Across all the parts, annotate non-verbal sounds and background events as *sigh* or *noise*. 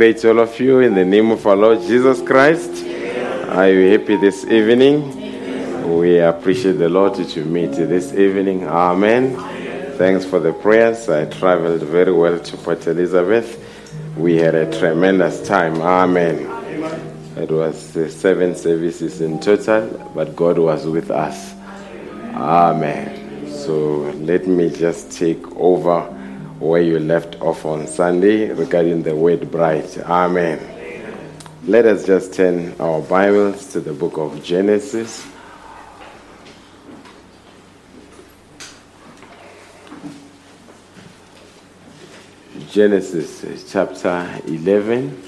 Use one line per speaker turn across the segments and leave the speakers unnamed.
Great all of you in the name of our Lord Jesus Christ. Are you happy this evening? We appreciate the Lord to meet you this evening. Amen. Thanks for the prayers. I traveled very well to Port Elizabeth. We had a tremendous time. Amen. It was seven services in total, but God was with us. Amen. So let me just take over where you left off on Sunday regarding the word bride. Amen. Let us just turn our Bibles to the book of Genesis. Genesis chapter 11.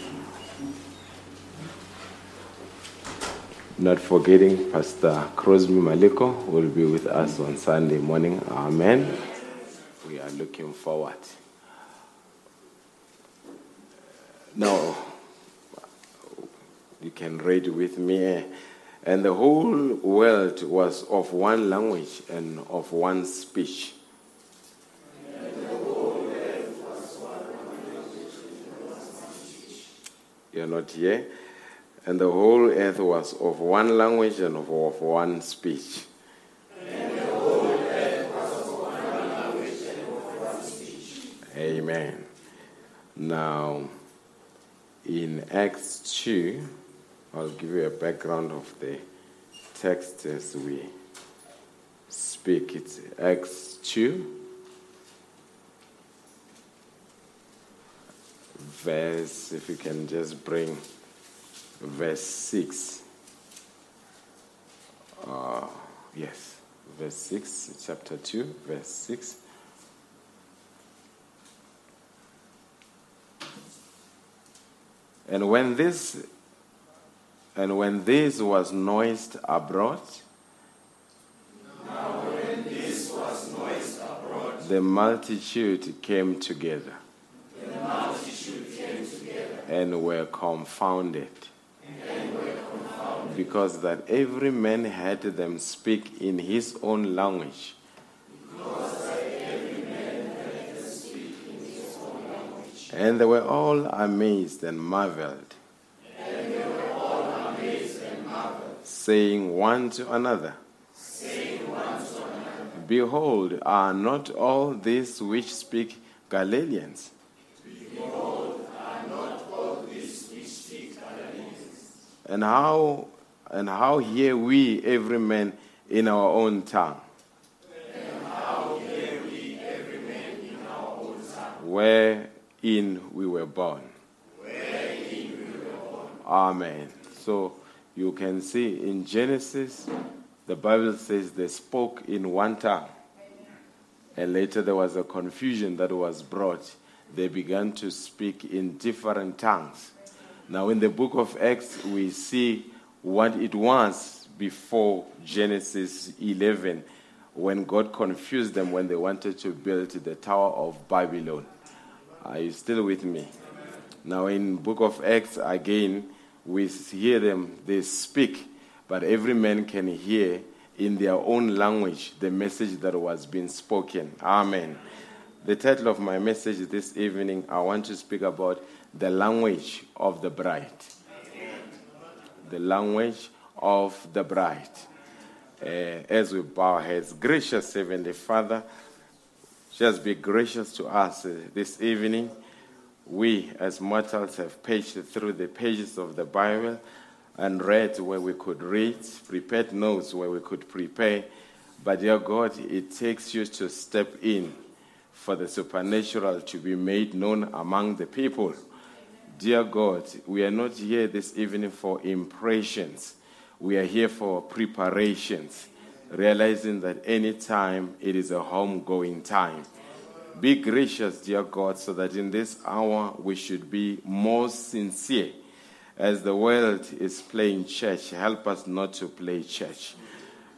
Not forgetting Pastor Crosby Maliko will be with us on Sunday morning. Amen. We are looking forward. Now, you can read with me. And the whole world was of one language and of one speech. You're not here. And the whole earth was of one language and of, of one speech. Amen. Now, in Acts 2, I'll give you a background of the text as we speak. It's Acts 2, verse, if you can just bring verse 6. Uh, yes, verse 6, chapter 2, verse 6. And when this and when this was noised abroad,
when this was noised abroad,
the multitude came together
the multitude came together
and were confounded,
and were confounded,
because that every man had them speak in his own language.
because that every man had to speak in his own language.
And they were all amazed and marveled,
all amazed and marveled,
saying one to another,
saying one to another,
Behold, are not all these which speak Galileans?
Behold, are not all these which speak Galileans?
And how and how hear we every man in our own tongue?
And in
we were born.
we were born?
Amen. So you can see in Genesis, the Bible says they spoke in one tongue. And later there was a confusion that was brought. They began to speak in different tongues. Now, in the book of Acts, we see what it was before Genesis 11 when God confused them when they wanted to build the Tower of Babylon. Are you still with me? Now, in book of Acts, again, we hear them, they speak, but every man can hear in their own language the message that was being spoken. Amen. The title of my message this evening, I want to speak about the language of the bride. The language of the bride. Uh, as we bow our heads, gracious Heavenly Father, just be gracious to us uh, this evening. We, as mortals, have paged through the pages of the Bible and read where we could read, prepared notes where we could prepare. But, dear God, it takes you to step in for the supernatural to be made known among the people. Dear God, we are not here this evening for impressions. We are here for preparations, realizing that any time it is a homegoing time. Be gracious, dear God, so that in this hour we should be more sincere. As the world is playing church, help us not to play church.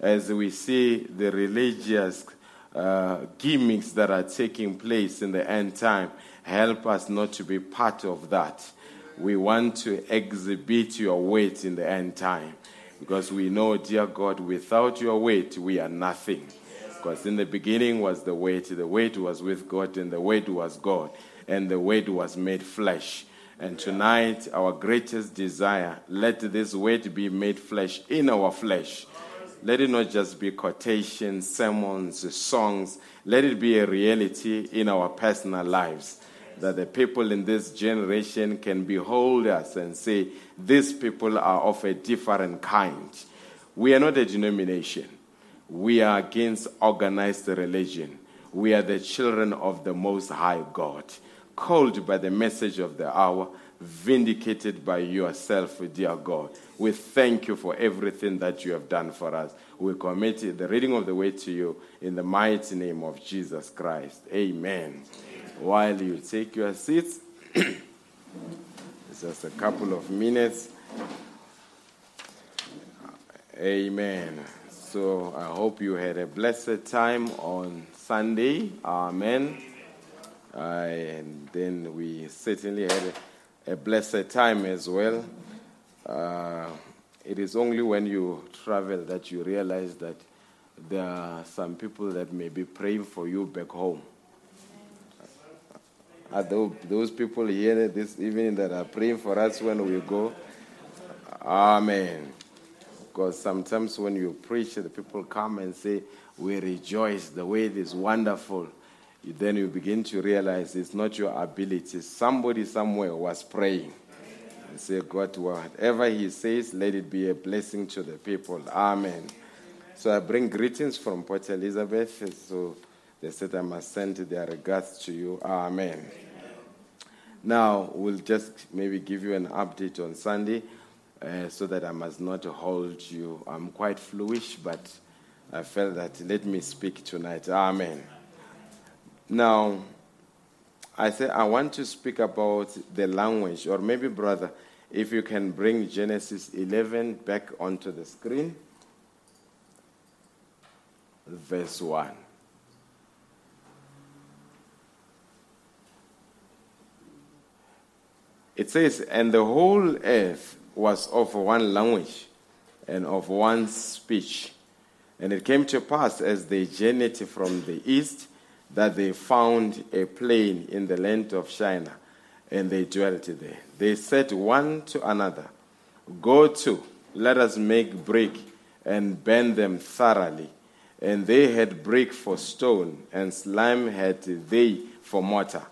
As we see the religious uh, gimmicks that are taking place in the end time, help us not to be part of that. We want to exhibit your weight in the end time because we know, dear God, without your weight, we are nothing. Because in the beginning was the weight, the weight was with God, and the weight was God. and the weight was made flesh. And tonight, our greatest desire, let this weight be made flesh in our flesh. Let it not just be quotations, sermons, songs. Let it be a reality in our personal lives. That the people in this generation can behold us and say, These people are of a different kind. We are not a denomination, we are against organized religion. We are the children of the Most High God, called by the message of the hour, vindicated by yourself, dear God. We thank you for everything that you have done for us. We commit the reading of the word to you in the mighty name of Jesus Christ. Amen. While you take your seats, *clears throat* It's just a couple of minutes. Amen. So I hope you had a blessed time on Sunday. Amen. Uh, and then we certainly had a, a blessed time as well. Uh, it is only when you travel that you realize that there are some people that may be praying for you back home. Uh, are those, those people here this evening that are praying for us when we go? Amen. Because sometimes when you preach, the people come and say, We rejoice, the way is wonderful. Then you begin to realize it's not your ability. Somebody somewhere was praying. And say, God, whatever He says, let it be a blessing to the people. Amen. So I bring greetings from Port Elizabeth. So they said I must send their regards to you. Amen. Now, we'll just maybe give you an update on Sunday uh, so that I must not hold you. I'm quite fluish, but I felt that let me speak tonight. Amen. Now, I said I want to speak about the language, or maybe, brother, if you can bring Genesis 11 back onto the screen. Verse 1. It says, And the whole earth was of one language and of one speech. And it came to pass as they journeyed from the east that they found a plain in the land of Shinar, and they dwelt there. They said one to another, Go to, let us make brick and burn them thoroughly. And they had brick for stone, and slime had they for mortar.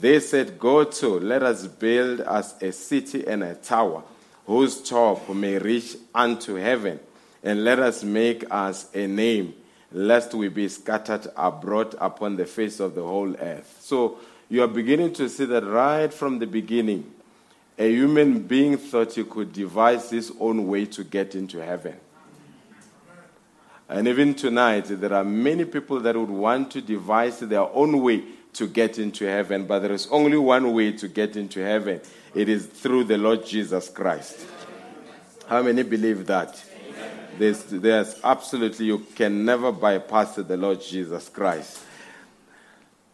They said, Go to, let us build us a city and a tower, whose top may reach unto heaven, and let us make us a name, lest we be scattered abroad upon the face of the whole earth. So you are beginning to see that right from the beginning, a human being thought he could devise his own way to get into heaven. And even tonight, there are many people that would want to devise their own way to get into heaven, but there is only one way to get into heaven it is through the Lord Jesus Christ. How many believe that? There's, there's absolutely, you can never bypass the Lord Jesus Christ.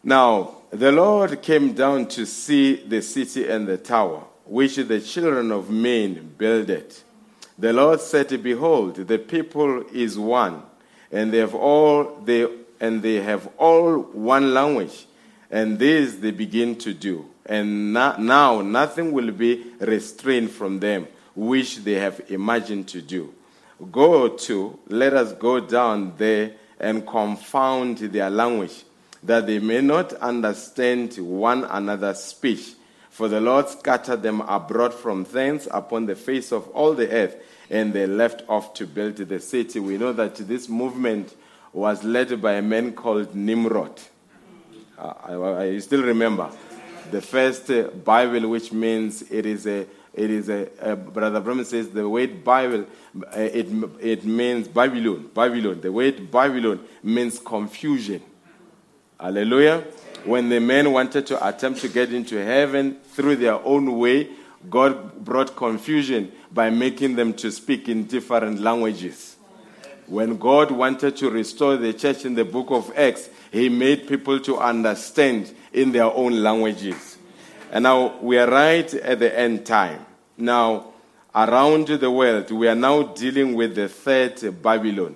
Now, the Lord came down to see the city and the tower, which the children of men builded. The Lord said, Behold, the people is one, and they have all they and they have all one language, and this they begin to do. And now nothing will be restrained from them, which they have imagined to do. Go to, let us go down there and confound their language, that they may not understand one another's speech. For the Lord scattered them abroad from thence upon the face of all the earth, and they left off to build the city. We know that this movement was led by a man called Nimrod. I, I, still remember the first uh, Bible, which means it is a it is a, a brother Branham says the word Bible uh, it it means Babylon Babylon. The word Babylon means confusion. Hallelujah. When the men wanted to attempt to get into heaven through their own way God brought confusion by making them to speak in different languages. When God wanted to restore the church in the book of Acts he made people to understand in their own languages and now we are right at the end time. Now, around the world, we are now dealing with the third Babylon.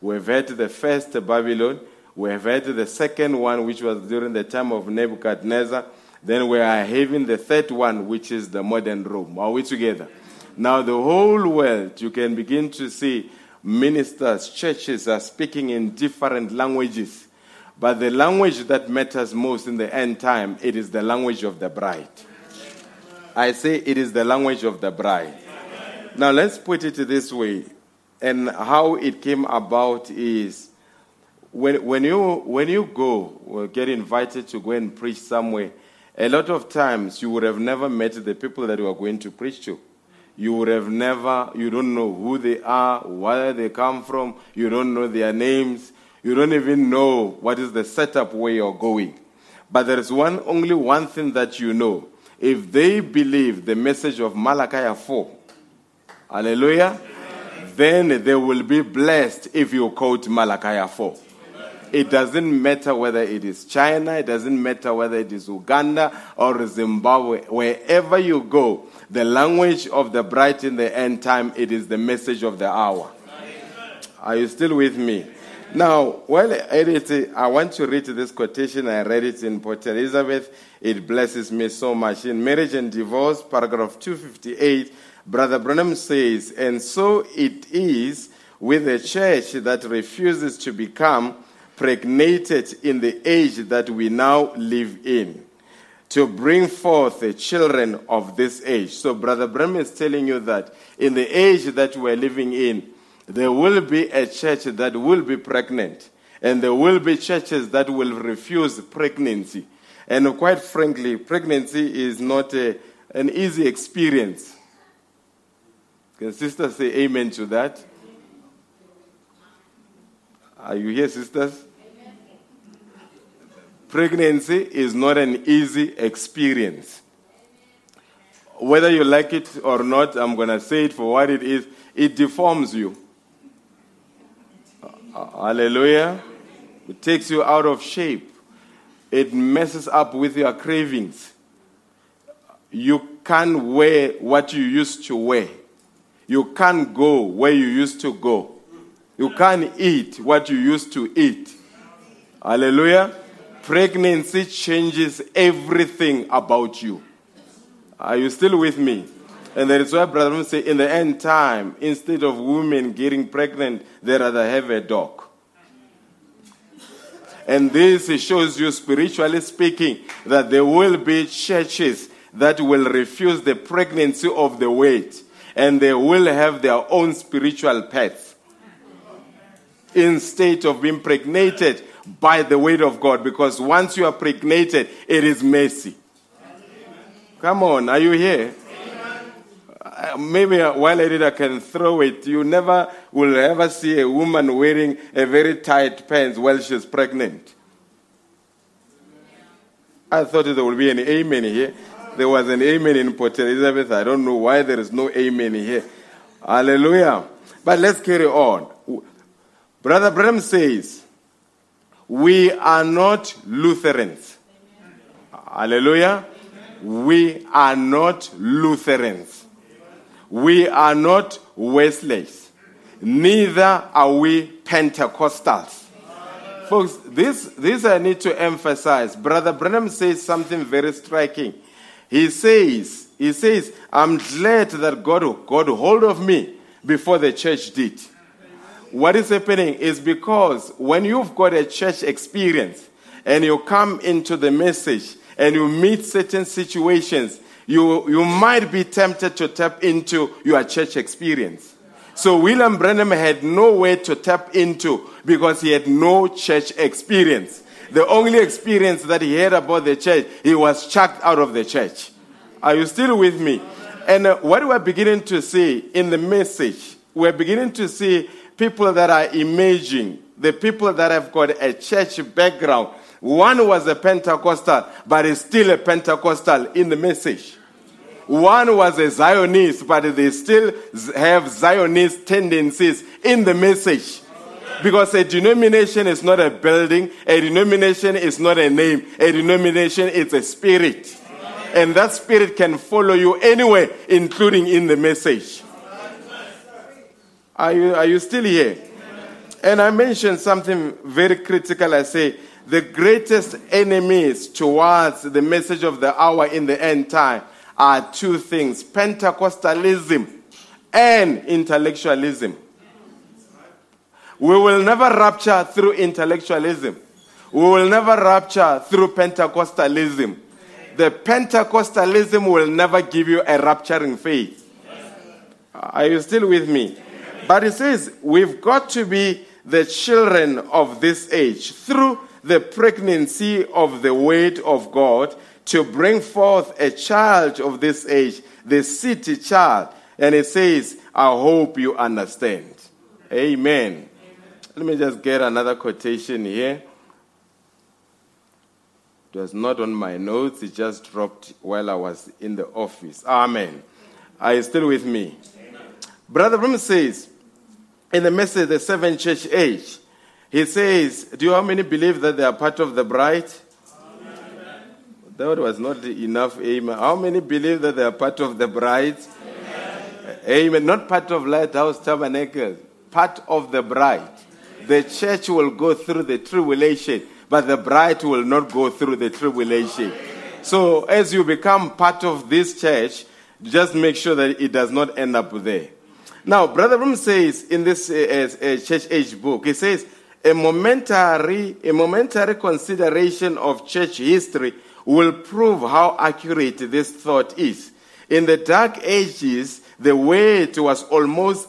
We've had the first Babylon, we have had the second one, which was during the time of Nebuchadnezzar, Then we are having the third one, which is the modern Rome. Are we together? Now, the whole world, you can begin to see ministers, churches are speaking in different languages. But the language that matters most in the end time, it is the language of the bride. I say it is the language of the bride. Now let's put it this way. And how it came about is when, when, you, when you go or get invited to go and preach somewhere, a lot of times you would have never met the people that you are going to preach to. You would have never, you don't know who they are, where they come from, you don't know their names, you don't even know what is the setup where you're going. But there is one, only one thing that you know. If they believe the message of Malachi 4, hallelujah, then they will be blessed if you quote Malachi 4. It doesn't matter whether it is China, it doesn't matter whether it is Uganda or Zimbabwe. Wherever you go, the language of the bride in the end time, it is the message of the hour. Are you still with me? Now, while I read it, I want to read this quotation. I read it in Port Elizabeth. It blesses me so much. In Marriage and Divorce, paragraph 258, Brother Branham says, And so it is with a church that refuses to become pregnated in the age that we now live in to bring forth the children of this age. So, Brother Branham is telling you that in the age that we're living in, there will be a church that will be pregnant, and there will be churches that will refuse pregnancy. And quite frankly, pregnancy is not a, an easy experience. Can sisters say amen to that? Are you here, sisters? Pregnancy is not an easy experience. Whether you like it or not, I'm going to say it for what it is. It deforms you. Hallelujah. It takes you out of shape. It messes up with your cravings. You can't wear what you used to wear. You can't go where you used to go. You can't eat what you used to eat. Hallelujah. Pregnancy changes everything about you. Are you still with me? And that is why Brother say, in the end time, instead of women getting pregnant, they rather have a dog. And this shows you, spiritually speaking, that there will be churches that will refuse the pregnancy of the wait, and they will have their own spiritual path instead of being pregnated by the word of God. Because once you are pregnated, it is mercy. Come on, are you here? Uh, maybe while I did, I can throw it. You never will ever see a woman wearing a very tight pants while she's pregnant. I thought there would be an amen here. There was an amen in Port Elizabeth. I don't know why there is no amen here. Hallelujah. But let's carry on. Brother Branham says, We are not Lutherans. Hallelujah. We are not Lutherans. We are not Wesleys. Neither are we Pentecostals. Folks, this, this I need to emphasize. Brother Branham says something very striking. He says, he says, I'm glad that God got hold of me before the church did. What is happening is because when you've got a church experience and you come into the message and you meet certain situations, you, you might be tempted to tap into your church experience. So William Branham had no way to tap into because he had no church experience. The only experience that he had about the church, he was chucked out of the church. Are you still with me? And uh, what we're beginning to see in the message, we're beginning to see people that are emerging, the people that have got a church background. One was a Pentecostal, but is still a Pentecostal in the message. One was a Zionist, but they still have Zionist tendencies in the message. Because a denomination is not a building, a denomination is not a name, a denomination is a spirit. And that spirit can follow you anywhere, including in the message. Are you, are you still here? And I mentioned something very critical. I say the greatest enemies towards the message of the hour in the end time are two things Pentecostalism and intellectualism. We will never rapture through intellectualism. We will never rapture through Pentecostalism. The Pentecostalism will never give you a rapturing faith. Are you still with me? But it says we've got to be the children of this age through the pregnancy of the word of God to bring forth a child of this age, the city child. And it says, I hope you understand. Amen. Amen. Let me just get another quotation here. It was not on my notes, it just dropped while I was in the office. Amen. Are you still with me? Amen. Brother Branham says, in the message, the seven church age, he says, Do you how many believe that they are part of the bride? Amen. That was not enough. Amen. How many believe that they are part of the bride? Amen. Amen. Not part of Lighthouse Tabernacle, part of the bride. The church will go through the tribulation, but the bride will not go through the tribulation. So, as you become part of this church, just make sure that it does not end up there. Now, Brother Branham says in this uh, uh, church age book, he says, a momentary, a momentary consideration of church history will prove how accurate this thought is. In the Dark Ages, the word was almost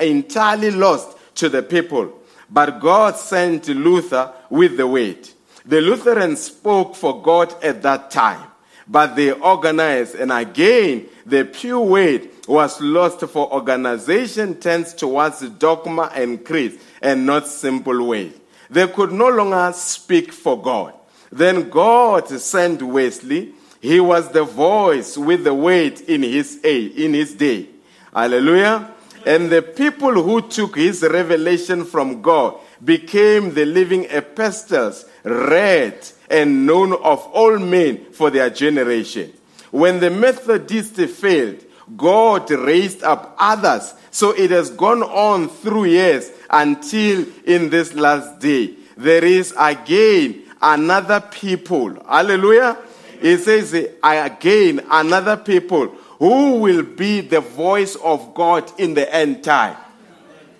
entirely lost to the people, but God sent Luther with the word. The Lutherans spoke for God at that time, but they organized, and again, the pure word was lost for organization tends towards dogma and creed and not simple way. They could no longer speak for God. Then God sent Wesley. He was the voice with the weight in his a in his day. Hallelujah. And the people who took his revelation from God became the living epistles, read and known of all men for their generation. When the Methodists failed, God raised up others. So it has gone on through years until in this last day. There is again another people. Hallelujah. It says again another people who will be the voice of God in the end time.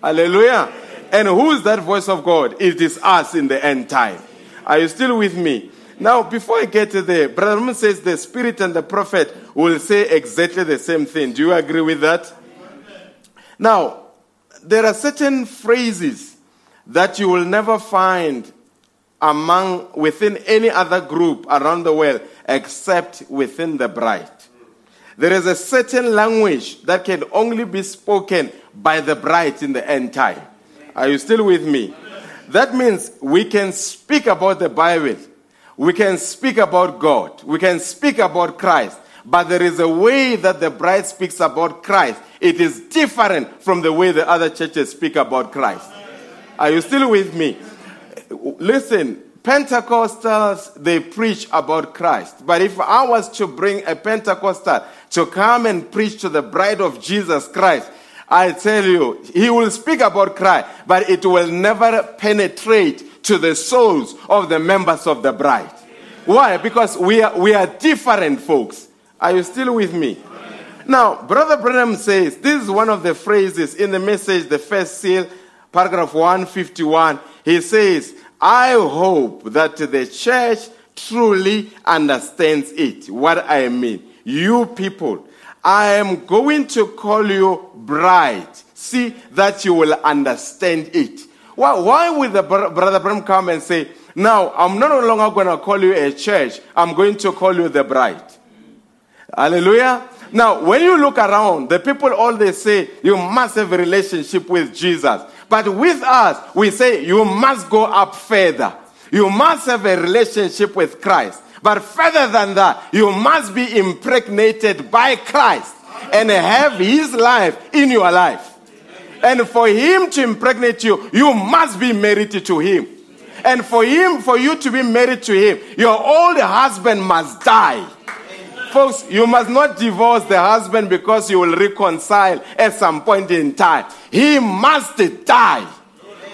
Hallelujah. And who is that voice of God? It is us in the end time. Are you still with me? Now, before I get to there, Brother Branham says the Spirit and the prophet will say exactly the same thing. Do you agree with that? Now, there are certain phrases that you will never find among within any other group around the world except within the bride. There is a certain language that can only be spoken by the bride in the end time. Are you still with me? That means we can speak about the Bible, we can speak about God, we can speak about Christ, but there is a way that the bride speaks about Christ. It is different from the way the other churches speak about Christ. Are you still with me? Listen, Pentecostals, they preach about Christ. But if I was to bring a Pentecostal to come and preach to the bride of Jesus Christ, I tell you, he will speak about Christ, but it will never penetrate to the souls of the members of the bride. Why? Because we are, we are different folks. Are you still with me? Now, Brother Branham says this is one of the phrases in the message, the first seal, paragraph 151. He says, I hope that the church truly understands it. What I mean, you people, I am going to call you bride. See that you will understand it. Why, why would the brother Branham come and say, now I'm no longer going to call you a church, I'm going to call you the bride? Hallelujah. Now, when you look around, the people all they say, you must have a relationship with Jesus. But with us, we say, you must go up further. You must have a relationship with Christ. But further than that, you must be impregnated by Christ and have his life in your life. And for him to impregnate you, you must be married to him. And for him, for you to be married to him, your old husband must die. Folks, you must not divorce the husband because you will reconcile at some point in time. He must die.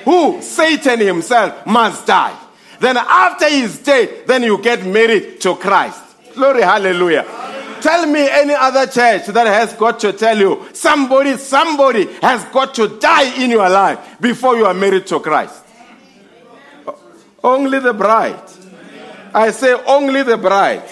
Who? Satan himself must die. Then after he's dead, then you get married to Christ. Glory, hallelujah. Tell me any other church that has got to tell you somebody, somebody has got to die in your life before you are married to Christ. Only the bride. I say only the bride.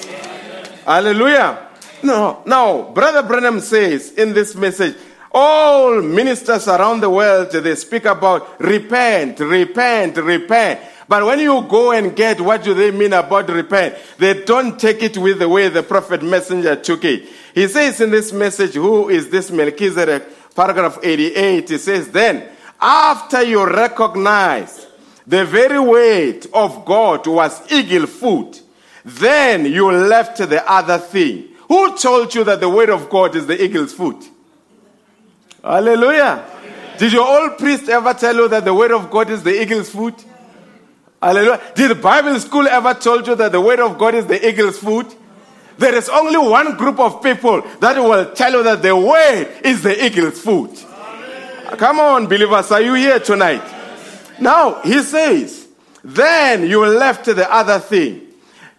Hallelujah. No, now, Brother Branham says in this message, all ministers around the world, they speak about repent, repent, repent. But when you go and get what do they mean about repent, they don't take it with the way the prophet messenger took it. He says in this message, who is this Melchizedek? Paragraph 88, he says, then, after you recognize the very weight of God was eagle foot, then you left the other thing. Who told you that the word of God is the eagle's foot? Hallelujah. Did your old priest ever tell you that the word of God is the eagle's foot? Hallelujah. Did the Bible school ever told you that the word of God is the eagle's foot? There is only one group of people that will tell you that the word is the eagle's foot. Come on, believers, are you here tonight? Now, he says, then you left the other thing.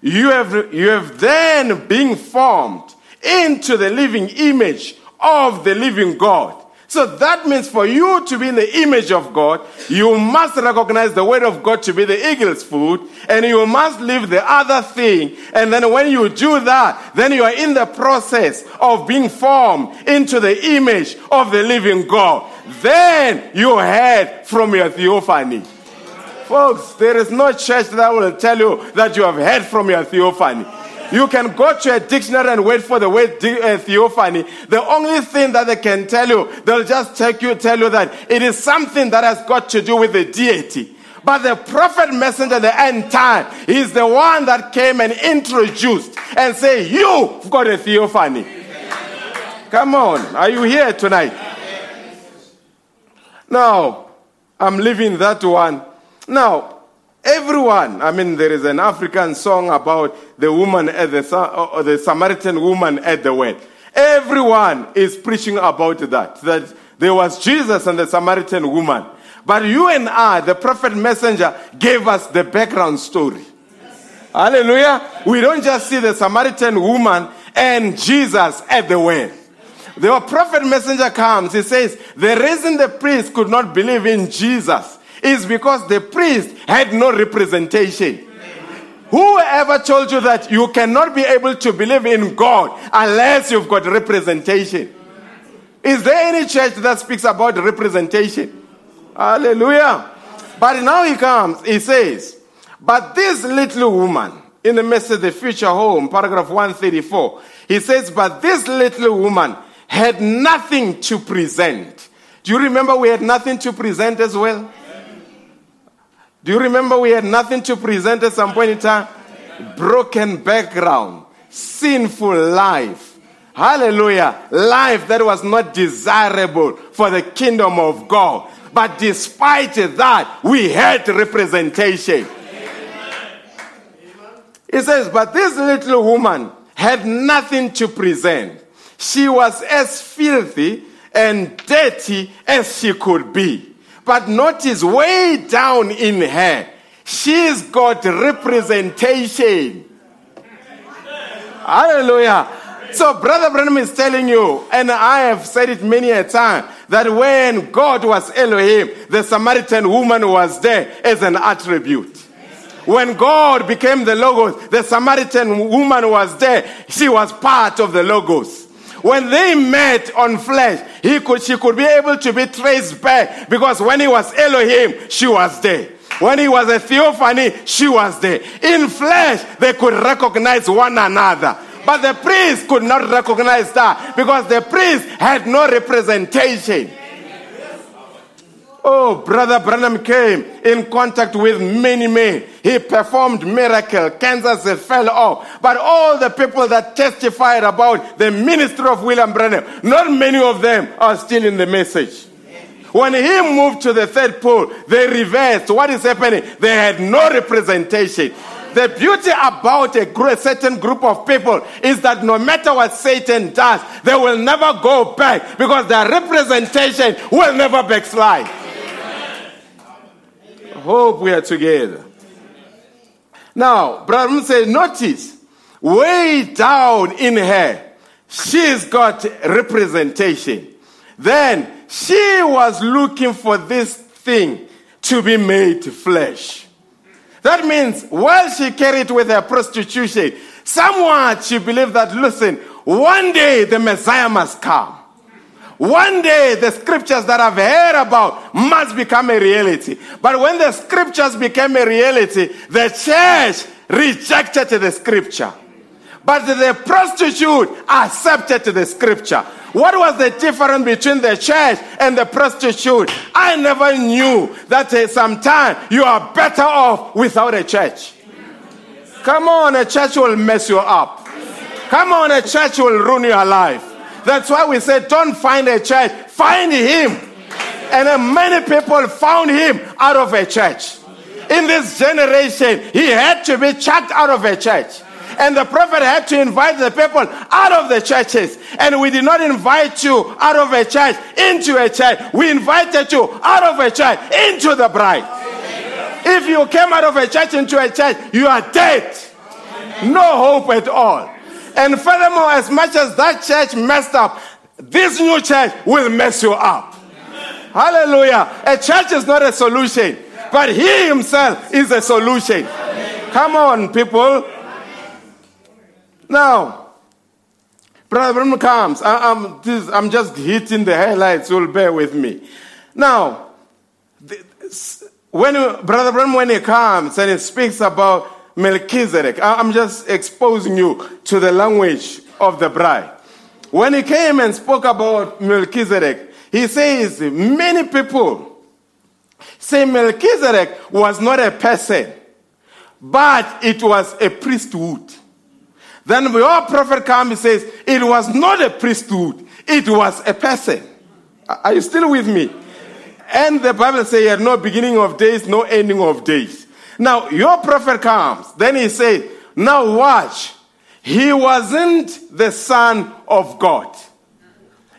You have, you have then been formed into the living image of the living God. So that means for you to be in the image of God, you must recognize the word of God to be the eagle's food, and you must leave the other thing. And then when you do that, then you are in the process of being formed into the image of the living God. Then you heard from your theophany. Folks, there is no church that will tell you that you have heard from your theophany. You can go to a dictionary and wait for the word uh, theophany. The only thing that they can tell you, they'll just take you, tell you that it is something that has got to do with the deity. But the prophet messenger, the end time, is the one that came and introduced and say, you've got a theophany. Come on, are you here tonight? Now, I'm leaving that one. Now, Everyone, I mean, there is an African song about the woman at the, uh, the Samaritan woman at the well. Everyone is preaching about that, that there was Jesus and the Samaritan woman. But you and I, the prophet messenger, gave us the background story. Hallelujah. We don't just see the Samaritan woman and Jesus at the well. The prophet messenger comes, he says, the reason the priest could not believe in Jesus is because the priest had no representation. Whoever told you that you cannot be able to believe in God unless you've got representation? Is there any church that speaks about representation? Hallelujah. But now he comes, he says, But this little woman, in the message, The Future Home, paragraph 134, he says, But this little woman had nothing to present. Do you remember we had nothing to present as well? Do you remember we had nothing to present at some point in time? Broken background, sinful life. Hallelujah. Life that was not desirable for the kingdom of God. But despite that, we had representation. He says, But this little woman had nothing to present. She was as filthy and dirty as she could be. But notice way down in her, she's got representation. Hallelujah. So, Brother Branham is telling you, and I have said it many a time, that when God was Elohim, the Samaritan woman was there as an attribute. When God became the Logos, the Samaritan woman was there. She was part of the Logos. When they met on flesh, he could, she could be able to be traced back because when he was Elohim, she was there. When he was a theophany, she was there. In flesh, they could recognize one another. But the priest could not recognize that because the priest had no representation. Oh, Brother Branham came in contact with many men. He performed miracle. Kansas fell off. But all the people that testified about the ministry of William Branham, not many of them are still in the message. When he moved to the third pole, they reversed. What is happening? They had no representation. The beauty about a certain group of people is that no matter what Satan does, they will never go back because their representation will never backslide. Hope we are together. Now, Brother said, notice, way down in her, she's got representation. Then she was looking for this thing to be made flesh. That means while she carried with her prostitution, somewhat she believed that, listen, one day the Messiah must come. One day the scriptures that I've heard about must become a reality. But when the scriptures became a reality, the church rejected the scripture. But the prostitute accepted the scripture. What was the difference between the church and the prostitute? I never knew that uh, sometimes you are better off without a church. Come on, a church will mess you up. Come on, a church will ruin your life. That's why we say, don't find a church, find him. And uh, many people found him out of a church. In this generation, he had to be chucked out of a church. And the prophet had to invite the people out of the churches. And we did not invite you out of a church into a church. We invited you out of a church into the bride. If you came out of a church into a church, you are dead. No hope at all. And furthermore, as much as that church messed up, this new church will mess you up. Hallelujah. A church is not a solution, but He Himself is a solution. Come on, people. Now, Brother Branham comes. I, am this, I'm just hitting the highlights. You'll bear with me. Now, when Brother Branham, when he comes and he speaks about Melchizedek, I'm just exposing you to the language of the bride. When he came and spoke about Melchizedek, he says many people say Melchizedek was not a person, but it was a priesthood. Then your prophet comes and says, it was not a priesthood, it was a person. Are you still with me? And the Bible says, no beginning of days, no ending of days. Now, your prophet comes, then he says, now watch. He wasn't the son of God.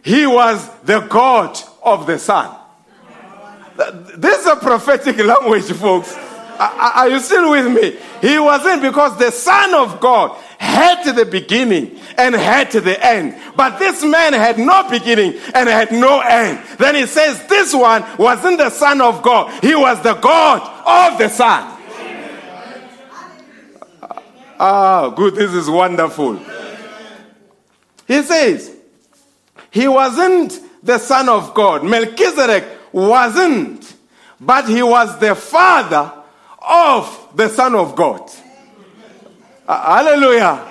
He was the God of the Son. This is a prophetic *laughs* language, folks. Are you still with me? He wasn't because the Son of God had the beginning and had the end. But this man had no beginning and had no end. Then he says, This one wasn't the Son of God, he was the God of the Son. Ah, good. This is wonderful. He says, He wasn't the Son of God. Melchizedek wasn't, but he was the Father of the Son of God. Uh, hallelujah.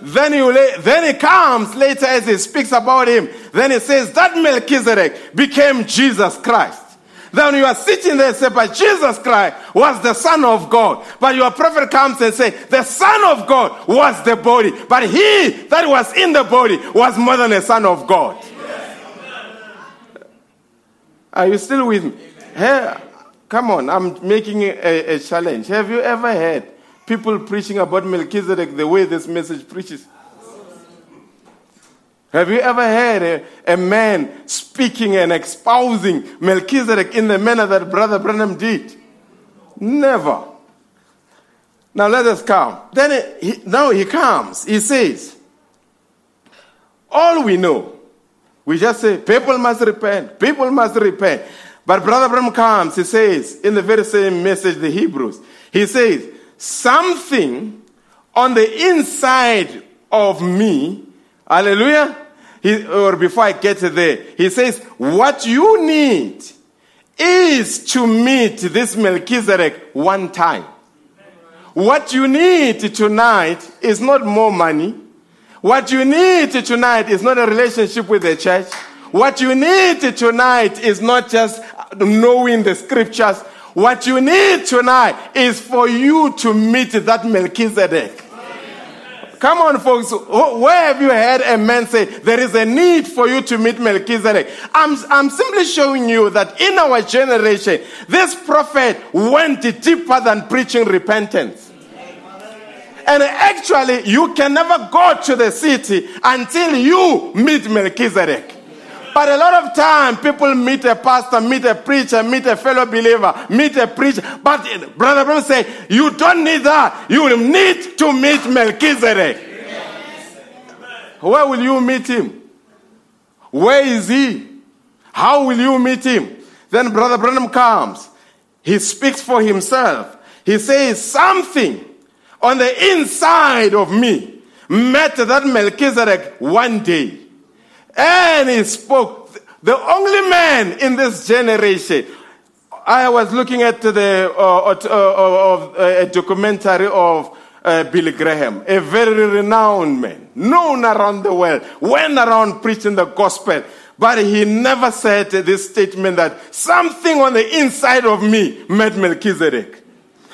Then he, then he comes later as he speaks about him. Then he says that Melchizedek became Jesus Christ. Then you are sitting there and say, but Jesus Christ was the Son of God. But your prophet comes and say, the Son of God was the body. But he that was in the body was more than a Son of God. Are you still with me? Hey, come on, I'm making a, a challenge. Have you ever heard people preaching about Melchizedek the way this message preaches? Have you ever heard a, a, man speaking and espousing Melchizedek in the manner that Brother Branham did? Never. Now let us come. Then he, now he comes. He says, All we know, we just say, people must repent, people must repent. But Brother Branham comes, he says, in the very same message, the Hebrews, he says, something on the inside of me, hallelujah, he, or before I get there, he says, what you need is to meet this Melchizedek one time. What you need tonight is not more money. What you need tonight is not a relationship with the church. What you need tonight is not just knowing the scriptures. What you need tonight is for you to meet that Melchizedek. Come on, folks. Where have you heard a man say there is a need for you to meet Melchizedek? I'm, I'm simply showing you that in our generation, this prophet went deeper than preaching repentance. And actually, you can never go to the city until you meet Melchizedek. But a lot of time, people meet a pastor, meet a preacher, meet a fellow believer, meet a preacher. But Brother Branham say, you don't need that. You need to meet Melchizedek. Where will you meet him? Where is he? How will you meet him? Then Brother Branham comes. He speaks for himself. He says, Something on the inside of me met that Melchizedek one day. And he spoke. The only man in this generation. I was looking at the uh, uh, uh, a documentary of uh, Billy Graham, a very renowned man, known around the world, went around preaching the gospel. But he never said this statement that something on the inside of me met Melchizedek.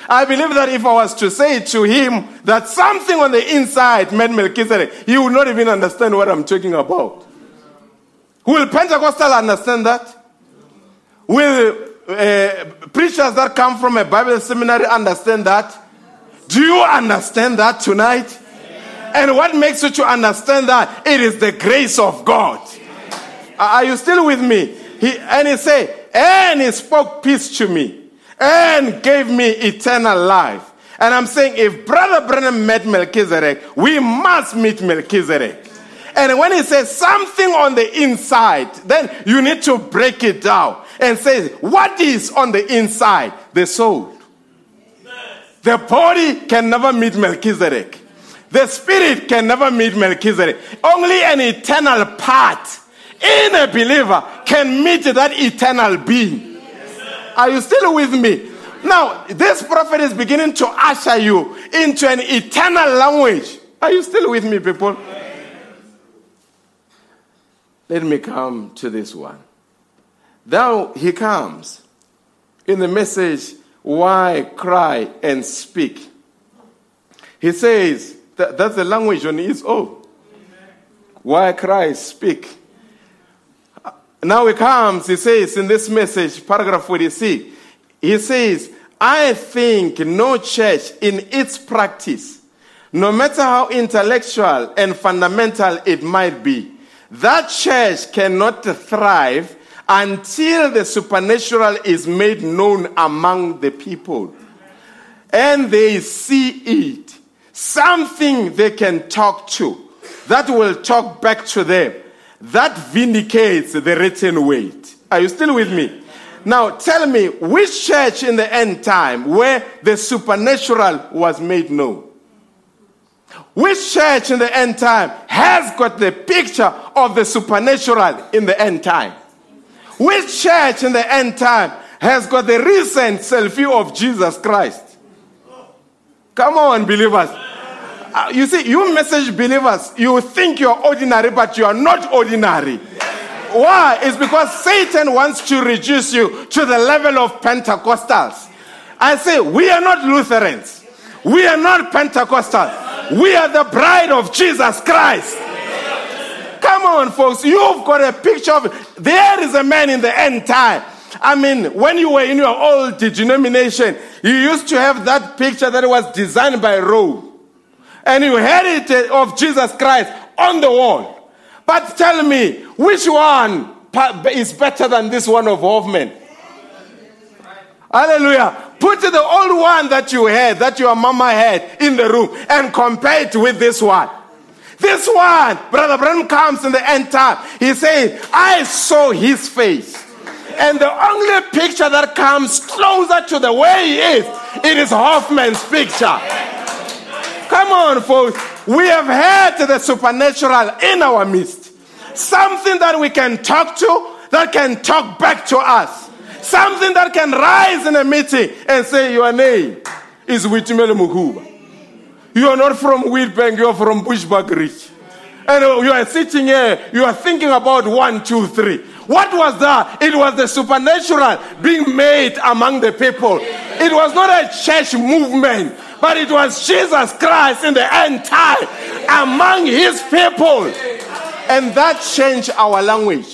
I believe that if I was to say to him that something on the inside met Melchizedek, he would not even understand what I'm talking about. Will Pentecostal understand that? Will uh, preachers that come from a Bible seminary understand that? Do you understand that tonight? And what makes you to understand that? It is the grace of God. Are you still with me? He, and he said, and he spoke peace to me and gave me eternal life. And I'm saying, if Brother Branham met Melchizedek, we must meet Melchizedek. And when he says something on the inside, then you need to break it down and say, what is on the inside? The soul. The body can never meet Melchizedek. The spirit can never meet Melchizedek. Only an eternal part in a believer can meet that eternal being. Are you still with me? Now, this prophet is beginning to usher you into an eternal language. Are you still with me, people? Let me come to this one. Now he comes in the message, Why Cry and Speak? He says, that, That's the language on his own. Why cry, speak. Now he comes, he says in this message, paragraph 46, he says, I think no church in its practice, no matter how intellectual and fundamental it might be, that church cannot thrive until the supernatural is made known among the people. And they see it. Something they can talk to that will talk back to them. That vindicates the written word. Are you still with me? Now tell me which church in the end time where the supernatural was made known? Which church in the end time has got the picture of the supernatural in the end time? Which church in the end time has got the recent selfie of Jesus Christ? Come on, believers. Uh, you see, you message believers, you think you're ordinary, but you are not ordinary. Why? It's because Satan wants to reduce you to the level of Pentecostals. I say, we are not Lutherans. We are not Pentecostals. We are the bride of Jesus Christ. Come on, folks. You've got a picture of there is a man in the end time. I mean, when you were in your old denomination, you used to have that picture that was designed by Rowe. And you had it of Jesus Christ on the wall. But tell me, which one is better than this one of Hofmann? Hallelujah. Put the old one that you had, that your mama had in the room, and compare it with this one. This one, Brother Branham comes in the end time. He says, I saw his face. And the only picture that comes closer to the way he is, it is Hofmann's picture. Come on, folks. We have had the supernatural in our midst. Something that we can talk to, that can talk back to us. Something that can rise in a meeting and say, Your name is Witimele Mukuba. You are not from Wheatbank, you are from Bushbuckridge. And uh, you are sitting here, you are thinking about one, two, three. What was that? It was the supernatural being made among the people. It was not a church movement, but it was Jesus Christ in the end time among his people. And that changed our language.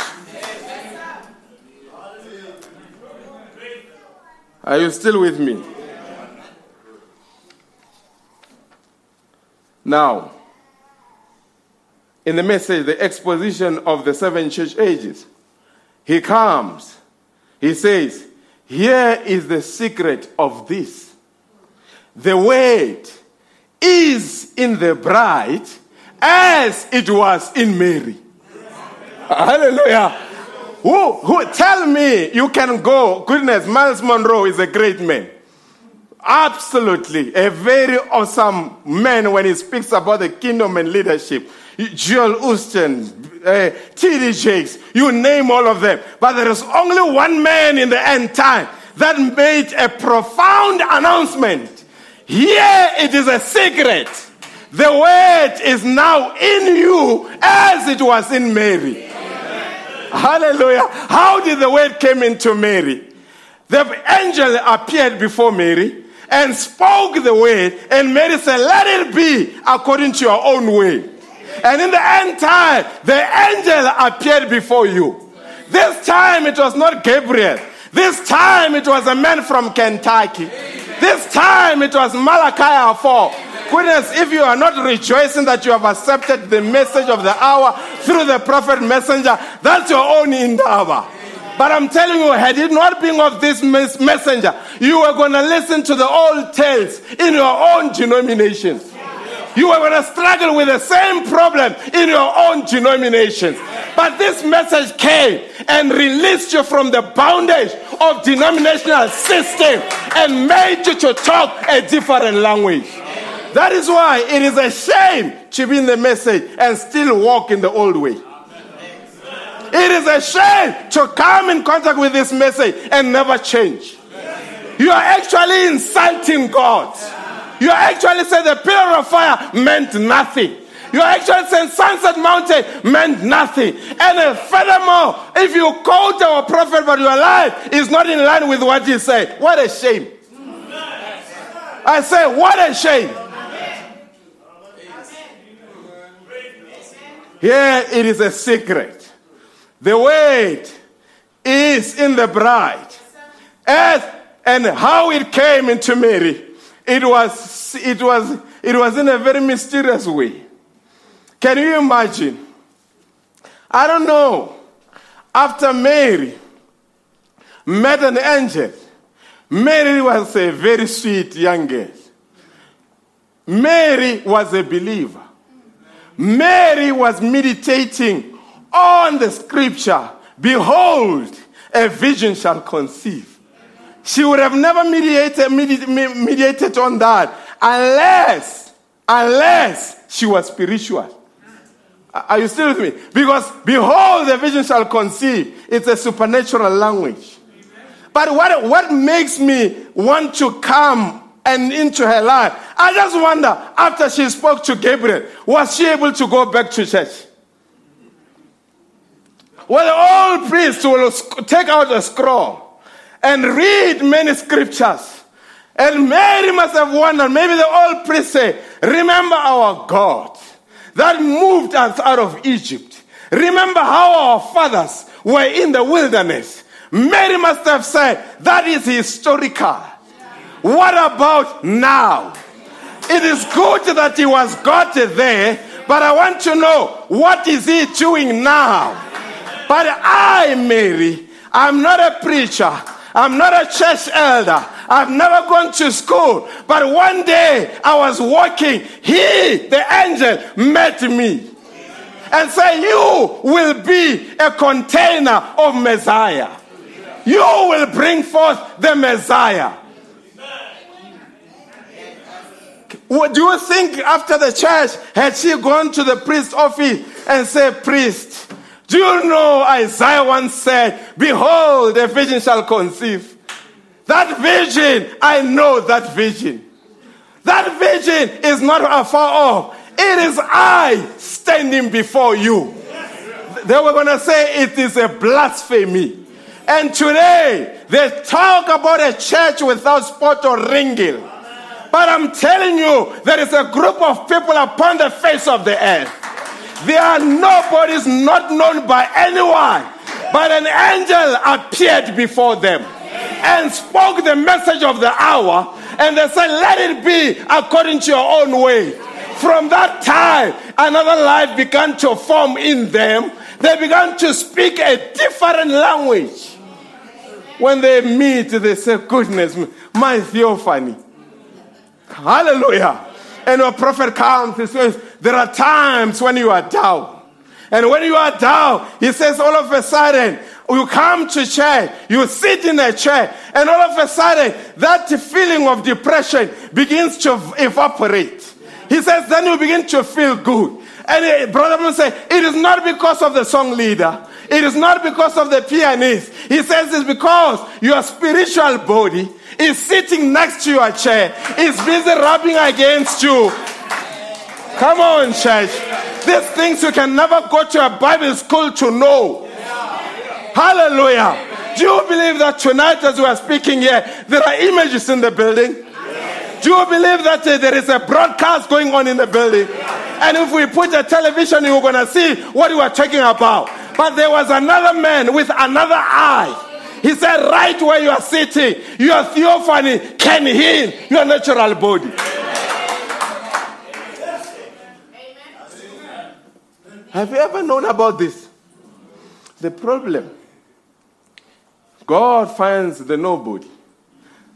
Are you still with me? Now, in the message, the exposition of the seven church ages, he comes. He says, Here is the secret of this. The word is in the bride as it was in Mary. *laughs* Hallelujah. Who, who, tell me you can go. Goodness, Myles Munroe is a great man. Absolutely. A very awesome man when he speaks about the kingdom and leadership. Joel Osteen, uh, T.D. Jakes, you name all of them. But there is only one man in the end time that made a profound announcement. Here it is a secret. The word is now in you as it was in Mary. Hallelujah. How did the word came into Mary? The angel appeared before Mary and spoke the word, and Mary said, Let it be according to your own way. And in the end time, the angel appeared before you. This time it was not Gabriel. This time it was a man from Kentucky. This time it was Malachi 4. Goodness, if you are not rejoicing that you have accepted the message of the hour through the prophet messenger, that's your own indaba. But I'm telling you, had it not been of this messenger, you were going to listen to the old tales in your own denominations. You were going to struggle with the same problem in your own denominations. But this message came and released you from the bondage of denominational system and made you to talk a different language. That is why it is a shame to be in the message and still walk in the old way. It is a shame to come in contact with this message and never change. You are actually insulting God. You are actually saying the pillar of fire meant nothing. You are actually saying Sunset Mountain meant nothing. And uh, furthermore, if you quote our prophet but your life is not in line with what he said, what a shame. I say, what a shame. Here it is a secret. The word is in the bride. As, and how it came into Mary, it was, it, was, it was in a very mysterious way. Can you imagine? I don't know. After Mary met an angel, Mary was a very sweet young girl. Mary was a believer. Mary was meditating on the scripture Behold, a vision shall conceive. She would have never mediated, mediated on that unless, unless she was spiritual. Are you still with me? Because behold, the vision shall conceive. It's a supernatural language. But what, what makes me want to come and into her life. I just wonder, after she spoke to Gabriel, was she able to go back to church? Well, all priests will take out a scroll and read many scriptures. And Mary must have wondered, maybe the old priest say, remember our God that moved us out of Egypt. Remember how our fathers were in the wilderness. Mary must have said, that is historical. What about now? It is good that he was got there, but I want to know what is he doing now? But I, Mary, I'm not a preacher. I'm not a church elder. I've never gone to school. But one day I was walking. He, the angel, met me and said, You will be a container of Messiah. You will bring forth the Messiah. What do you think after the church had she gone to the priest's office and said, Priest, do you know Isaiah once said, Behold, a vision shall conceive? That vision, I know that vision. That vision is not afar off. It is I standing before you. They were going to say it is a blasphemy. And today, they talk about a church without spot or wrinkle. But I'm telling you, there is a group of people upon the face of the earth. There are nobodies not known by anyone, but an angel appeared before them and spoke the message of the hour. And they said, Let it be according to your own way. From that time, another life began to form in them. They began to speak a different language. When they meet, they say, Goodness, my theophany. Hallelujah. And a prophet comes, he says, There are times when you are down. And when you are down, he says, all of a sudden, you come to church, you sit in a chair, and all of a sudden, that feeling of depression begins to evaporate. He says, then you begin to feel good. And Brother Branham say, it is not because of the song leader. It is not because of the pianist. He says it's because your spiritual body is sitting next to your chair, is busy rubbing against you. Come on, church. These things you can never go to a Bible school to know. Hallelujah. Do you believe that tonight, as we are speaking here, there are images in the building? Do you believe that uh, there is a broadcast going on in the building? And if we put a television, you're going to see what we are talking about. But there was another man with another eye. He said, right where you are sitting, your theophany can heal your natural body. Have you ever known about this? The problem God finds the nobody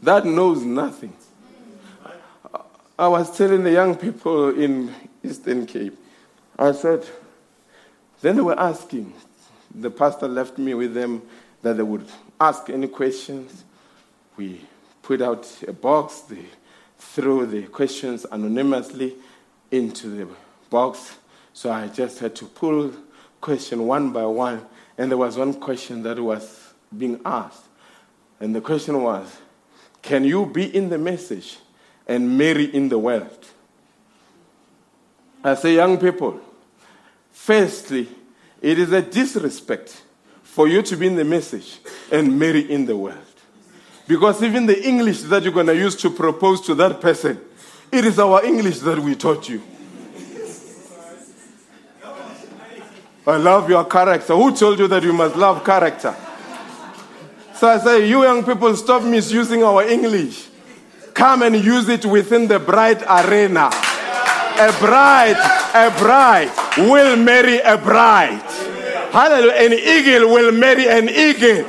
that knows nothing. I was telling the young people in Eastern Cape, I said, then they were asking. The pastor left me with them that they would ask any questions. We put out a box, they throw the questions anonymously into the box so I just had to pull question one by one, and there was one question that was being asked. And the question was, can you be in the message and marry in the world? I say, young people, firstly, it is a disrespect for you to be in the message and marry in the world. Because even the English that you're going to use to propose to that person, it is our English that we taught you. I love your character. Who told you that you must love character? So I say, you young people, stop misusing our English. Come and use it within the bride arena. A bride, a bride will marry a bride. Hallelujah. An eagle will marry an eagle.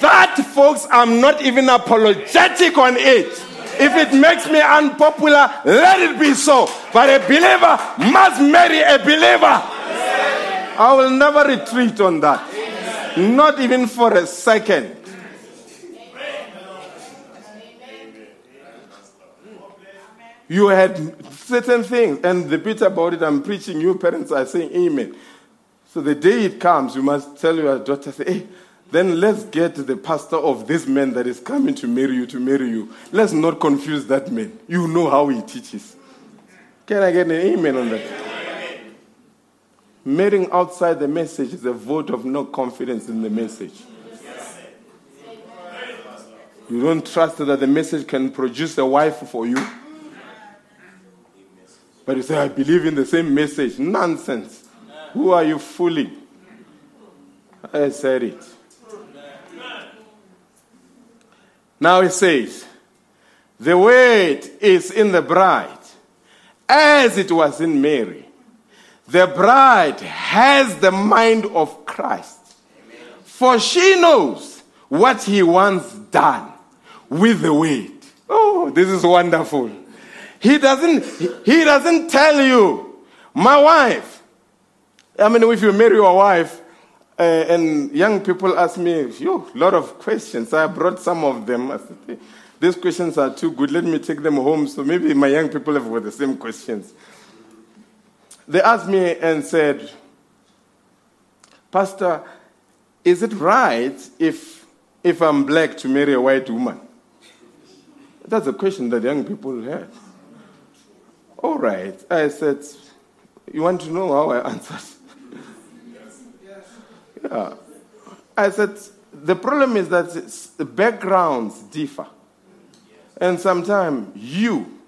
That, folks, I'm not even apologetic on it. If it makes me unpopular, let it be so. But a believer must marry a believer. I will never retreat on that. Not even for a second. You had certain things, and the bit about it I'm preaching, you parents are saying amen. So the day it comes, you must tell your daughter, say, hey, then let's get the pastor of this man that is coming to marry you to marry you. Let's not confuse that man. You know how he teaches. Can I get an amen on that? Marrying outside the message is a vote of no confidence in the message. You don't trust that the message can produce a wife for you. But you say, I believe in the same message. Nonsense. Who are you fooling? I said it. Now it says, the word is in the bride, as it was in Mary. The bride has the mind of Christ. For she knows what he once done with the weight. Oh, this is wonderful. He doesn't, he doesn't tell you, my wife. I mean, if you marry your wife, uh, and young people ask me, a lot of questions. I brought some of them. I said, these questions are too good. Let me take them home. So maybe my young people have got the same questions. They asked me and said, Pastor, is it right if, if I'm black to marry a white woman? That's a question that young people had. All right. I said, You want to know how I *laughs* answered? Yeah. I said, The problem is that the backgrounds differ. And sometimes you,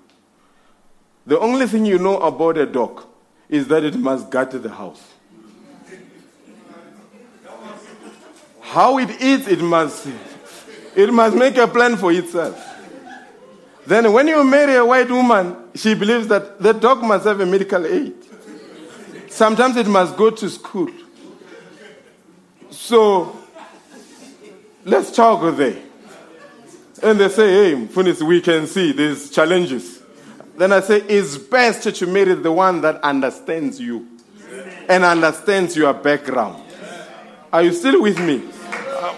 the only thing you know about a dog is that it must guard the house. How it eats, it must, it must make a plan for itself. Then, when you marry a white woman, she believes that the dog must have a medical aid. Sometimes it must go to school. So let's talk there. And they say, hey, Funis, we can see these challenges. Then I say, it's best to marry the one that understands you and understands your background. Are you still with me? Uh,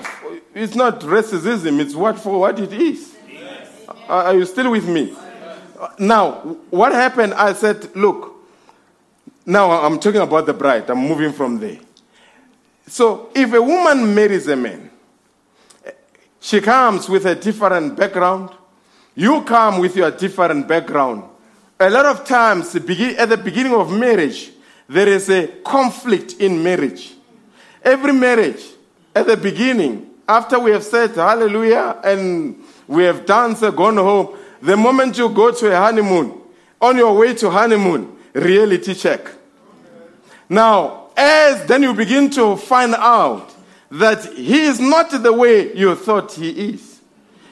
it's not racism, it's what for what it is. Uh, are you still with me? Uh, now, what happened? I said, look, now I'm talking about the bride, I'm moving from there. So, if a woman marries a man, she comes with a different background. You come with your different background. A lot of times, at the beginning of marriage, there is a conflict in marriage. Every marriage, at the beginning, after we have said hallelujah and we have danced, and gone home, the moment you go to a honeymoon, on your way to honeymoon, reality check. Now, as then you begin to find out that he is not the way you thought he is.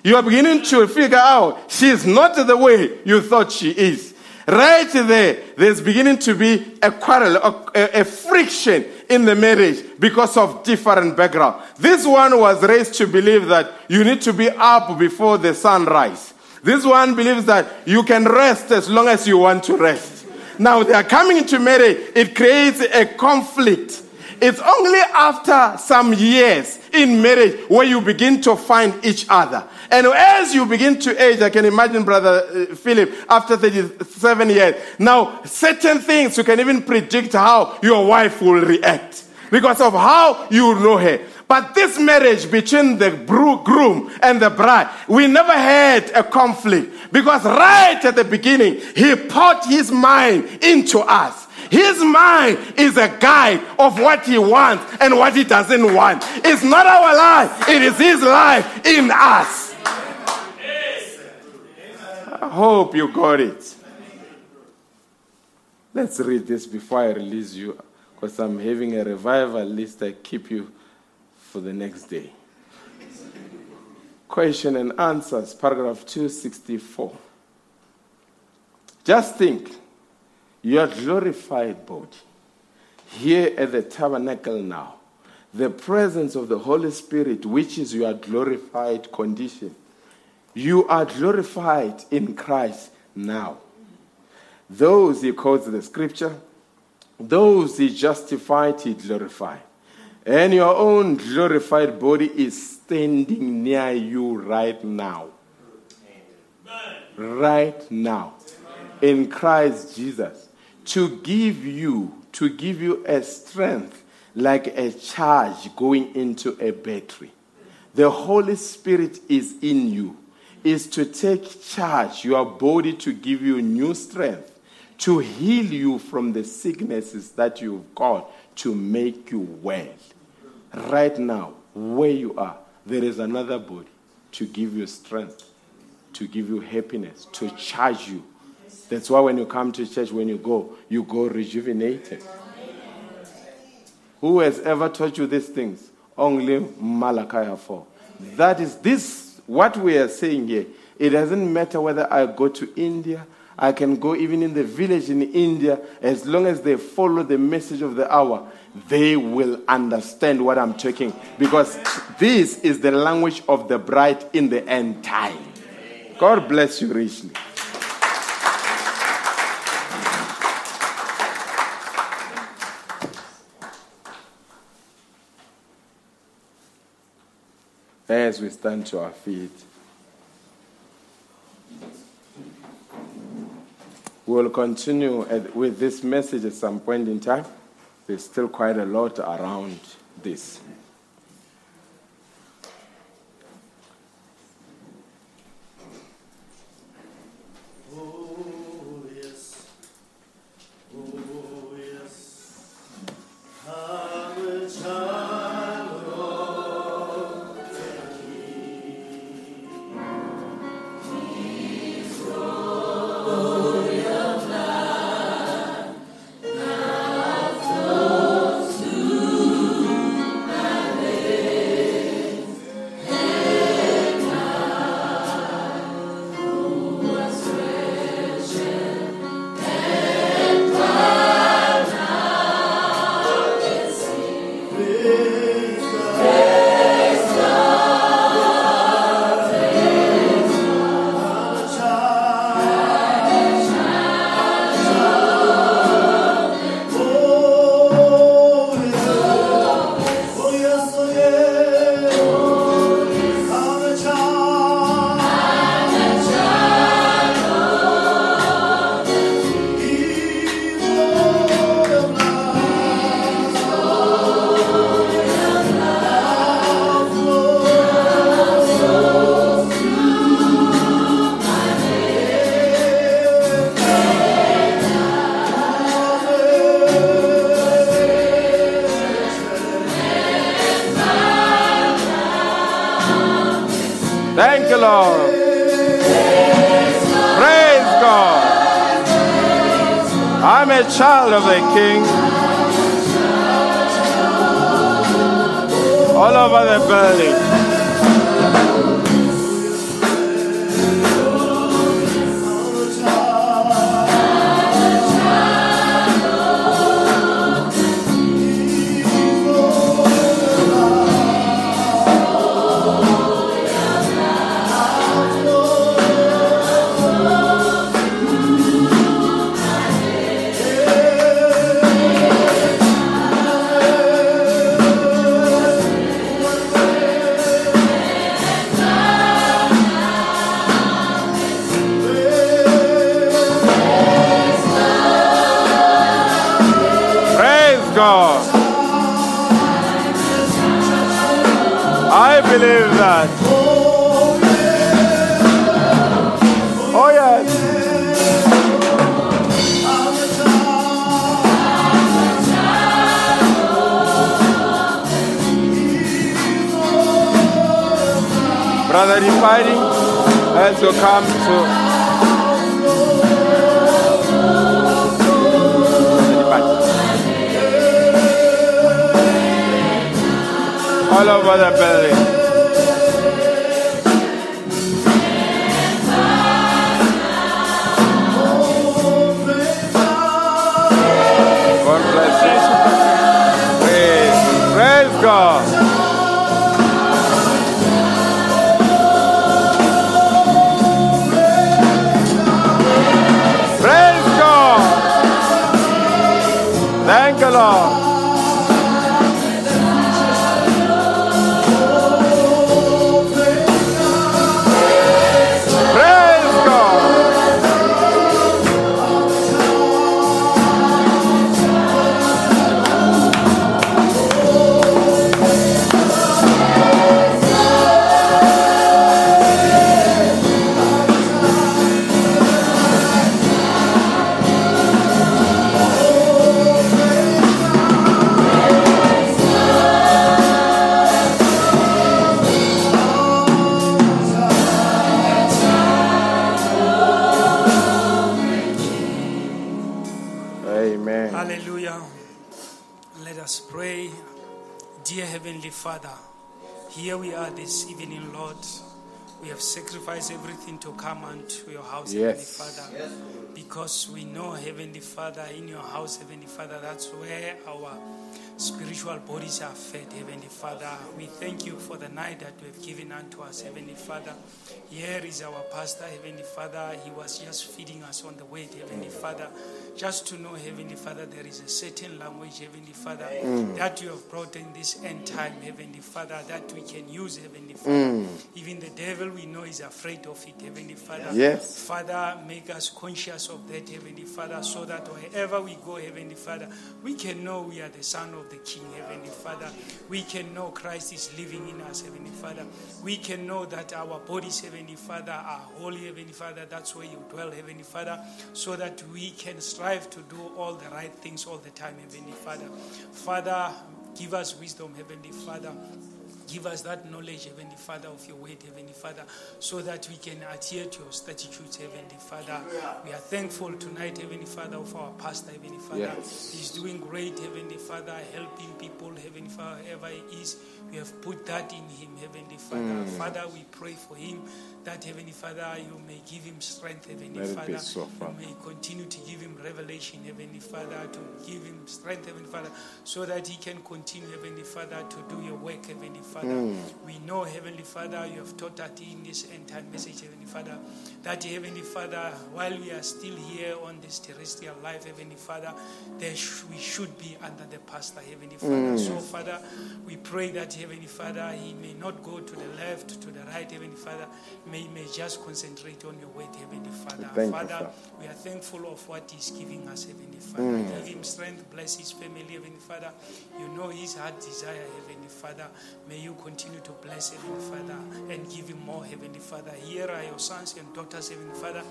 You are beginning to figure out she is not the way you thought she is. Right there, there's beginning to be a quarrel, a, a, friction in the marriage because of different background. This one was raised to believe that you need to be up before the sunrise. This one believes that you can rest as long as you want to rest. Now they are coming into marriage, it creates a conflict it's only after some years in marriage where you begin to find each other. And as you begin to age, I can imagine Brother uh, Philip after 37 years. Now, certain things you can even predict how your wife will react because of how you know her. But this marriage between the groom and the bride, we never had a conflict because right at the beginning, he poured his mind into us. His mind is a guide of what he wants and what he doesn't want. It's not our life, it is his life in us. I hope you got it. Let's read this before I release you because I'm having a revival list I keep you for the next day. Question and answers, paragraph 264. Just think your glorified body, here at the tabernacle now, the presence of the Holy Spirit, which is your glorified condition. You are glorified in Christ now. Those he quotes the scripture, those he justified, he glorified. And your own glorified body is standing near you right now. Right now. In Christ Jesus to give you to give you a strength like a charge going into a battery. The Holy Spirit is in you, is to take charge, your body to give you new strength, to heal you from the sicknesses that you've got, to make you well. Right now, where you are, there is another body to give you strength, to give you happiness, to charge you that's why when you come to church, when you go, you go rejuvenated. Who has ever taught you these things? Only Malachi 4. That is this, what we are saying here. It doesn't matter whether I go to India, I can go even in the village in India, as long as they follow the message of the hour, they will understand what I'm talking. Because this is the language of the bride in the end time. God bless you richly. as we stand to our feet. We'll continue with this message at some point in time. There's still quite a lot around this. As
Because we know, Heavenly Father, in your house, Heavenly Father, that's where our spiritual bodies are fed, Heavenly Father. We thank you for the night that you have given unto us, Heavenly Father. Here is our pastor, Heavenly Father. He was just feeding us on the way, Heavenly Father. Just to know, Heavenly Father, there is a certain language, Heavenly Father, mm. that you have brought in this end time, Heavenly Father, that we can use, Heavenly Father. Mm. Even the devil we know is afraid of it, Heavenly Father.
Yes.
Father, make us conscious of that, Heavenly Father, so that wherever we go, Heavenly Father, we can know we are the Son of the King, Heavenly Father. We can know Christ is living in us, Heavenly Father. We can know that our bodies, Heavenly Father, are holy, Heavenly Father. That's where you dwell, Heavenly Father, so that we can strive to do all the right things all the time, Heavenly Father. Father, give us wisdom, Heavenly Father. Give us that knowledge, Heavenly Father, of your word, Heavenly Father, so that we can adhere to your statutes, Heavenly Father. We are thankful tonight, Heavenly Father, of our pastor, Heavenly Father.
Yes.
He's doing great, Heavenly Father, helping people, Heavenly Father, wherever he is. We have put that in him, Heavenly Father. Father, we pray for him that, Heavenly Father, you may give him strength, Heavenly
Let
Father.
so,
You may continue to give him revelation, Heavenly Father, to give him strength, Heavenly Father, so that he can continue, Heavenly Father, to do your work, Heavenly Father. Hmm. We know, Heavenly Father, you have taught us in this end time message, Heavenly Father, that, Heavenly Father, while we are still here on this terrestrial life, Heavenly Father, there sh- we should be under the pastor, Heavenly Father. Hmm. So, Father, we pray that, Heavenly Father, he may not go to the left, to the right, Heavenly Father, may, may just concentrate on your word, Heavenly Father.
Thank
Father,
Father.
we are thankful of what He's giving us, Heavenly Father. Give Him strength, bless His family, Heavenly Father. You know His heart desire, Heavenly Father. May you continue to bless Heavenly Father and give him more, Heavenly Father. Here are your sons and daughters, Heavenly Father.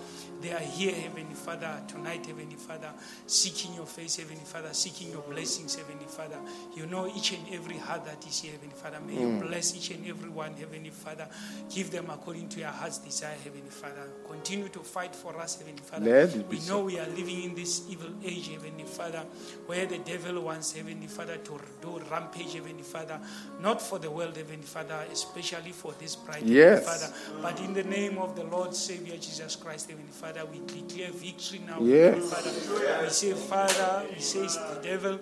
They are here, Heavenly Father, tonight, Heavenly Father, seeking your face, Heavenly Father, seeking your blessings, Heavenly Father. You know each and every heart that is here, Heavenly Father. May you bless each and every one, Heavenly Father. Give them according to your heart's desire, Heavenly Father. Continue to fight for us, Heavenly Father.
Let it be
we
so.
know we are living in this evil age, Heavenly Father, where the devil wants, Heavenly Father, to do rampage, Heavenly Father, not for the world, Heavenly Father, especially for this bride,
Yes.
Heavenly Father, but in the name of the Lord Savior Jesus Christ, Heavenly Father, we declare victory now,
Yes.
Heavenly Father. We say, Father, we say, the devil.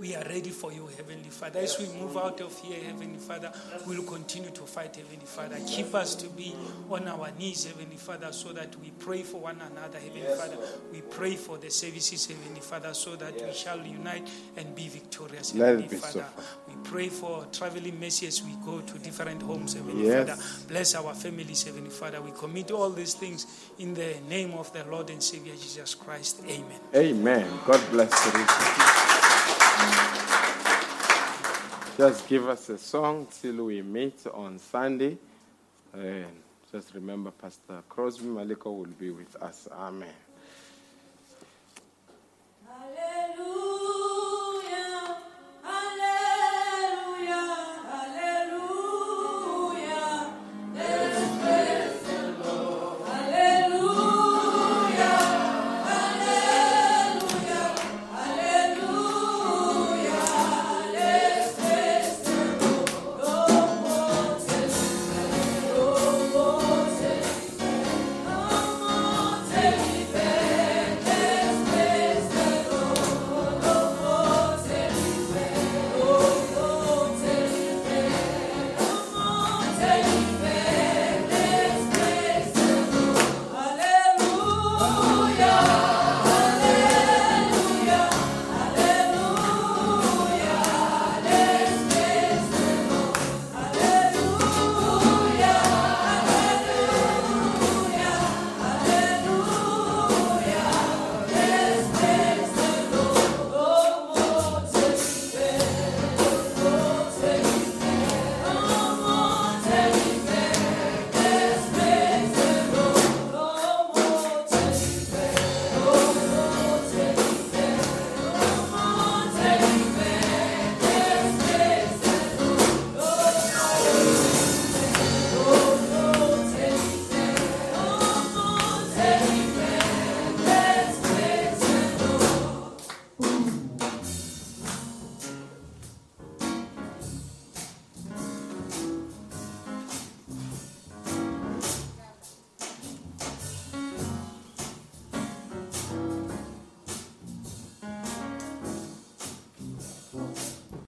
We are ready for you, Heavenly Father. As we move out of here, Heavenly Father, we will continue to fight, Heavenly Father. Keep us to be on our knees, Heavenly Father, so that we pray for one another, Heavenly Father. We pray for the services, Heavenly Father, so that we shall unite and be victorious, Heavenly Father.
Father.
We pray for traveling mercy as we go to different homes, Heavenly Father. Bless our families, Heavenly Father. We commit all these things in the name of the Lord and Savior Jesus Christ. Amen.
Amen. God bless you. Just give us a song till we meet on Sunday. And just remember, Pastor Crosby Maliko will be with us. Amen.